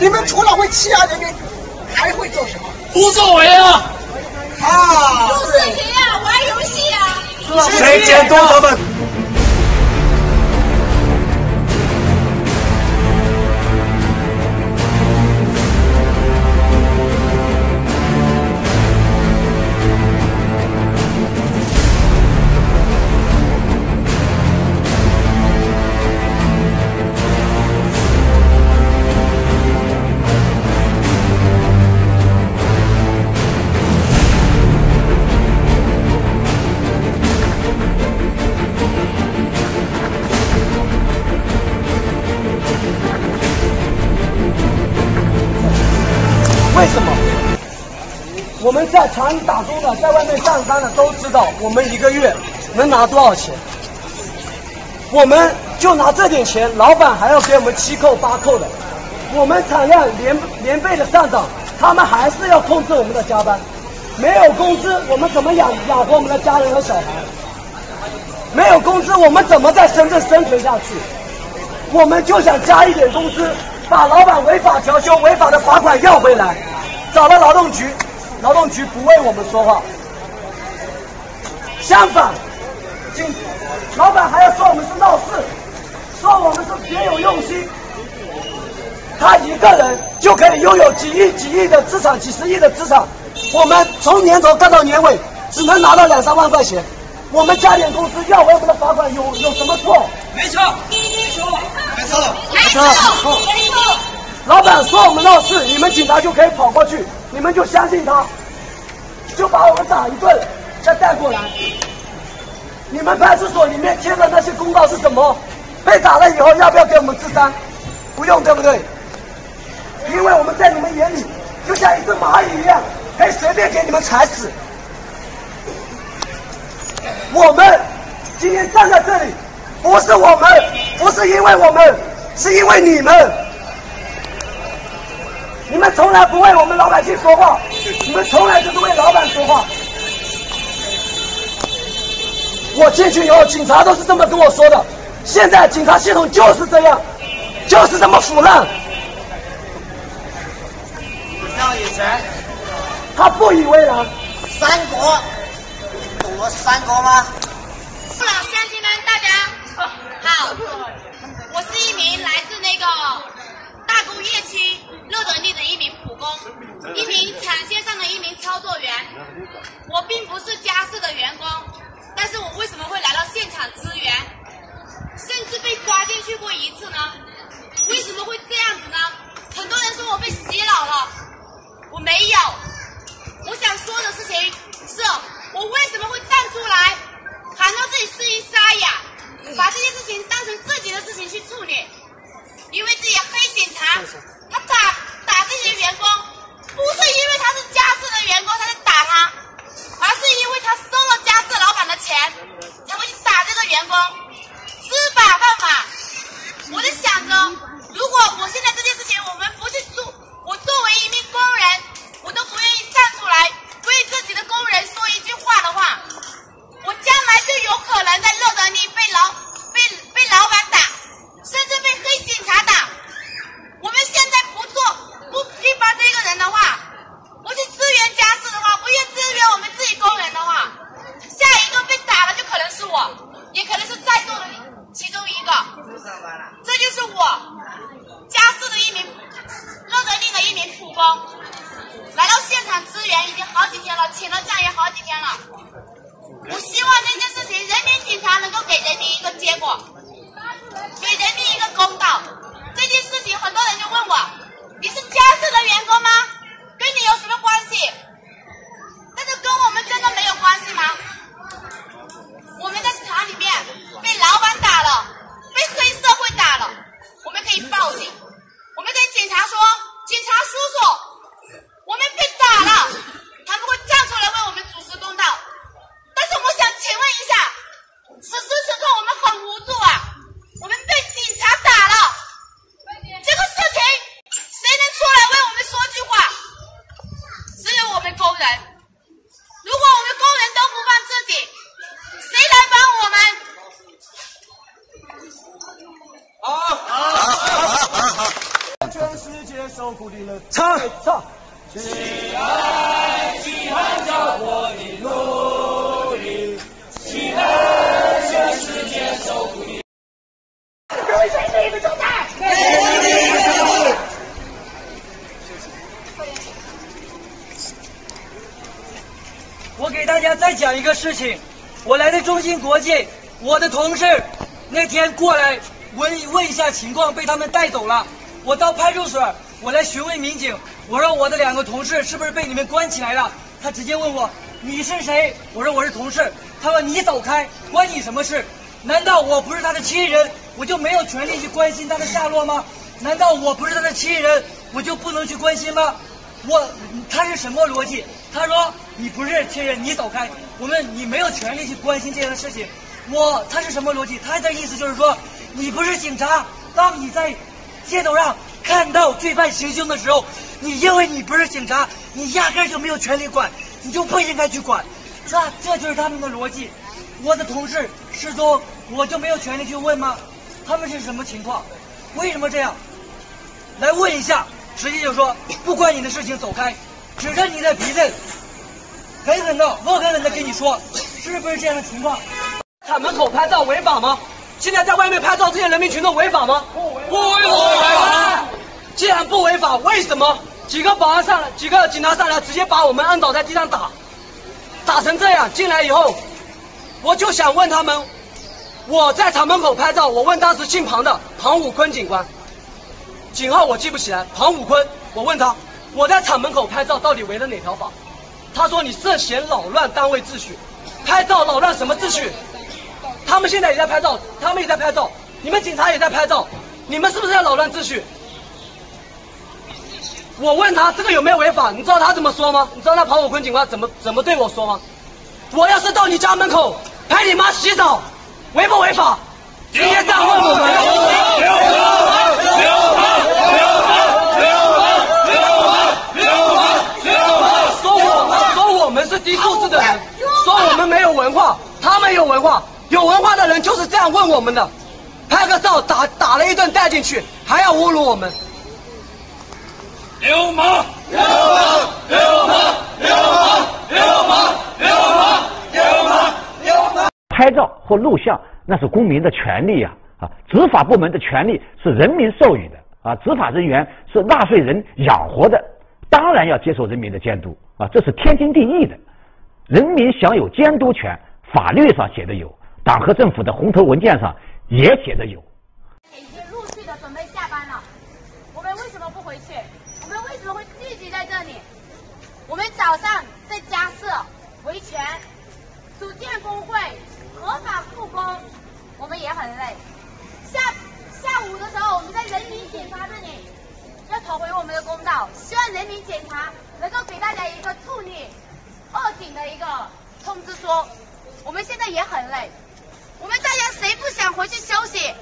你们除了会欺压人民，还会做什么？不作为啊！啊，做视频啊，玩游戏啊！谁监督他们？为什么？我们在厂里打工的，在外面上班的都知道，我们一个月能拿多少钱？我们就拿这点钱，老板还要给我们七扣八扣的。我们产量连连倍的上涨，他们还是要控制我们的加班。没有工资，我们怎么养养活我们的家人和小孩？没有工资，我们怎么在深圳生存下去？我们就想加一点工资。把老板违法调休、违法的罚款要回来，找了劳动局，劳动局不为我们说话。相反，今老板还要说我们是闹事，说我们是别有用心。他一个人就可以拥有几亿、几亿的资产、几十亿的资产，我们从年头干到年尾，只能拿到两三万块钱。我们加点工资要回我们的罚款有有什么错？没错，没错，没错，没错，没错。老板说我们闹事，你们警察就可以跑过去，你们就相信他，就把我们打一顿，再带过来。你们派出所里面贴的那些公告是什么？被打了以后要不要给我们治伤？不用，对不对？因为我们在你们眼里就像一只蚂蚁一样，可以随便给你们踩死。我们今天站在这里，不是我们，不是因为我们，是因为你们。你们从来不为我们老百姓说话，你们从来就是为老板说话。我进去以后，警察都是这么跟我说的。现在警察系统就是这样，就是这么腐烂。要以前他不以为然。三国。三国吗？父老乡亲们，大家好，我是一名来自那个大工业区乐德利的一名普工，一名产线上的一名操作员。我并不是佳士的员工，但是我为什么会来到现场支援，甚至被抓进去过一次呢？为什么会这样子呢？很多人说我被洗脑了，我没有。我想说的事情是。我为什么会站出来，喊到自己声音沙哑，把这件事情当成自己的事情去处理？因为这些黑警察，他打打这些员工，不是因为他是佳士的员工他在打他，而是因为他收了佳士老板的钱，才会去打这个员工，知法犯法。我在想着，如果我现在这件事情我们不去做，我作为一名工人，我都不愿意站出来。为自己的工人说一句话的话，我将来就有可能在乐德利被老被被老板打，甚至被黑警察打。我们现在不做不去帮这个人的话，不去支援佳士的话，不愿支援我们自己工人的话，下一个被打的就可能是我，也可能是在座的其中一个。这就是我佳士的一名乐德利的一名普工。来到现场支援已经好几天了，请了假也好几天了。我希望这件事情，人民警察能够给人民一个结果，给人民一个公道。这件事情，很多人就问我：“你是佳士的员工吗？跟你有什么关系？”起来，起喊着我的努力，起来，全世界受苦的。各位先生，你们中在。我给大家再讲一个事情，我来的中芯国际，我的同事那天过来问问一下情况，被他们带走了。我到派出所，我来询问民警，我说我的两个同事是不是被你们关起来了？他直接问我你是谁？我说我是同事。他说你走开，关你什么事？难道我不是他的亲人，我就没有权利去关心他的下落吗？难道我不是他的亲人，我就不能去关心吗？我他是什么逻辑？他说你不是亲人，你走开。我们你没有权利去关心这样的事情。我他是什么逻辑？他的意思就是说你不是警察。当你在街头上看到罪犯行凶的时候，你因为你不是警察，你压根就没有权利管，你就不应该去管。这这就是他们的逻辑。我的同事失踪，我就没有权利去问吗？他们是什么情况？为什么这样？来问一下。直接就说不关你的事情，走开，指着你的鼻子，狠狠的、恶狠狠的跟你说，是不是这样的情况？厂门口拍照违法吗？现在在外面拍照，这些人民群众违法吗？不违法。既然不违法，为什么几个保安上来，几个警察上来，直接把我们按倒在地上打，打成这样？进来以后，我就想问他们，我在厂门口拍照，我问当时姓庞的庞武坤警官。警号我记不起来，庞武坤，我问他，我在厂门口拍照到底违了哪条法？他说你涉嫌扰乱单位秩序，拍照扰乱什么秩序？他们现在也在拍照，他们也在拍照，你们警察也在拍照，你们是不是在扰乱秩序？我问他这个有没有违法？你知道他怎么说吗？你知道那庞武坤警官怎么怎么对我说吗？我要是到你家门口拍你妈洗澡，违不违法？直接这样问我们。是低素质的人，说我们没有文化，他们有文化，有文化的人就是这样问我们的，拍个照打打了一顿带进去，还要侮辱我们。流氓！流氓！流氓！流氓！流氓！流氓！流氓！流氓！拍照或录像那是公民的权利呀，啊，执法部门的权利是人民授予的啊，执法人员是纳税人养活的，当然要接受人民的监督啊，这是天经地义的。人民享有监督权，法律上写的有，党和政府的红头文件上也写的有。已经陆续的准备下班了，我们为什么不回去？我们为什么会聚集在这里？我们早上在家设维权，组建工会，合法复工，我们也很累。下下午的时候，我们在人民警察这里要讨回我们的公道，希望人民检察能够给大家一个处理。报警的一个通知书，我们现在也很累，我们大家谁不想回去休息？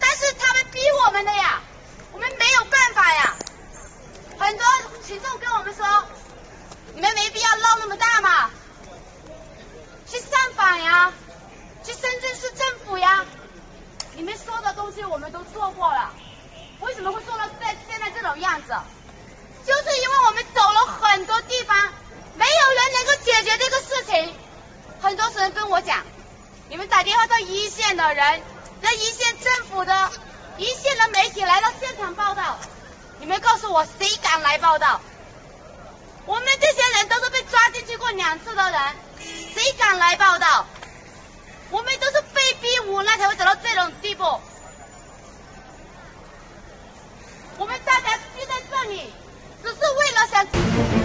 但是他们逼我们的呀，我们没有办法呀。很多群众跟我们说，你们没必要闹那么大嘛，去上访呀，去深圳市政府呀，你们说的东西我们都做过了，为什么会做到在现在这种样子？就是因为我们走了很多地方。没有人能够解决这个事情，很多人跟我讲，你们打电话到一线的人，让一线政府的、一线的媒体来到现场报道，你们告诉我谁敢来报道？我们这些抓进去过两次的人，谁敢来报道？我们都是被逼无奈才会走到这种地步。我们大家聚在这里，只是为了想。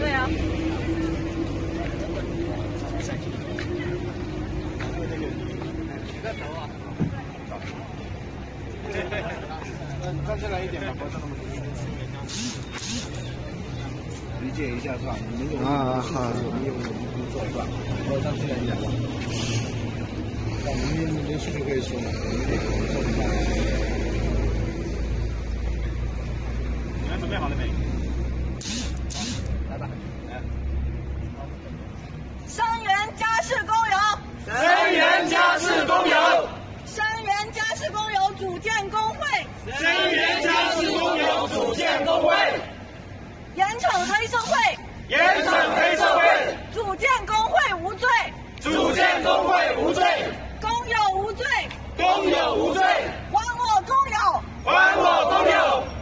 对啊。举个头啊。来一点吧，包厢那么近。理解一下是吧？你们有你们的工作，你们有你们的工作是吧？包厢进来一点。啊啊好。啊，你们你们出去可以说嘛，你们。黑社会，严惩黑社会，严惩黑社会，组建工会无罪，组建工会无罪，工友无罪，工友无罪，还我工友，还我工友。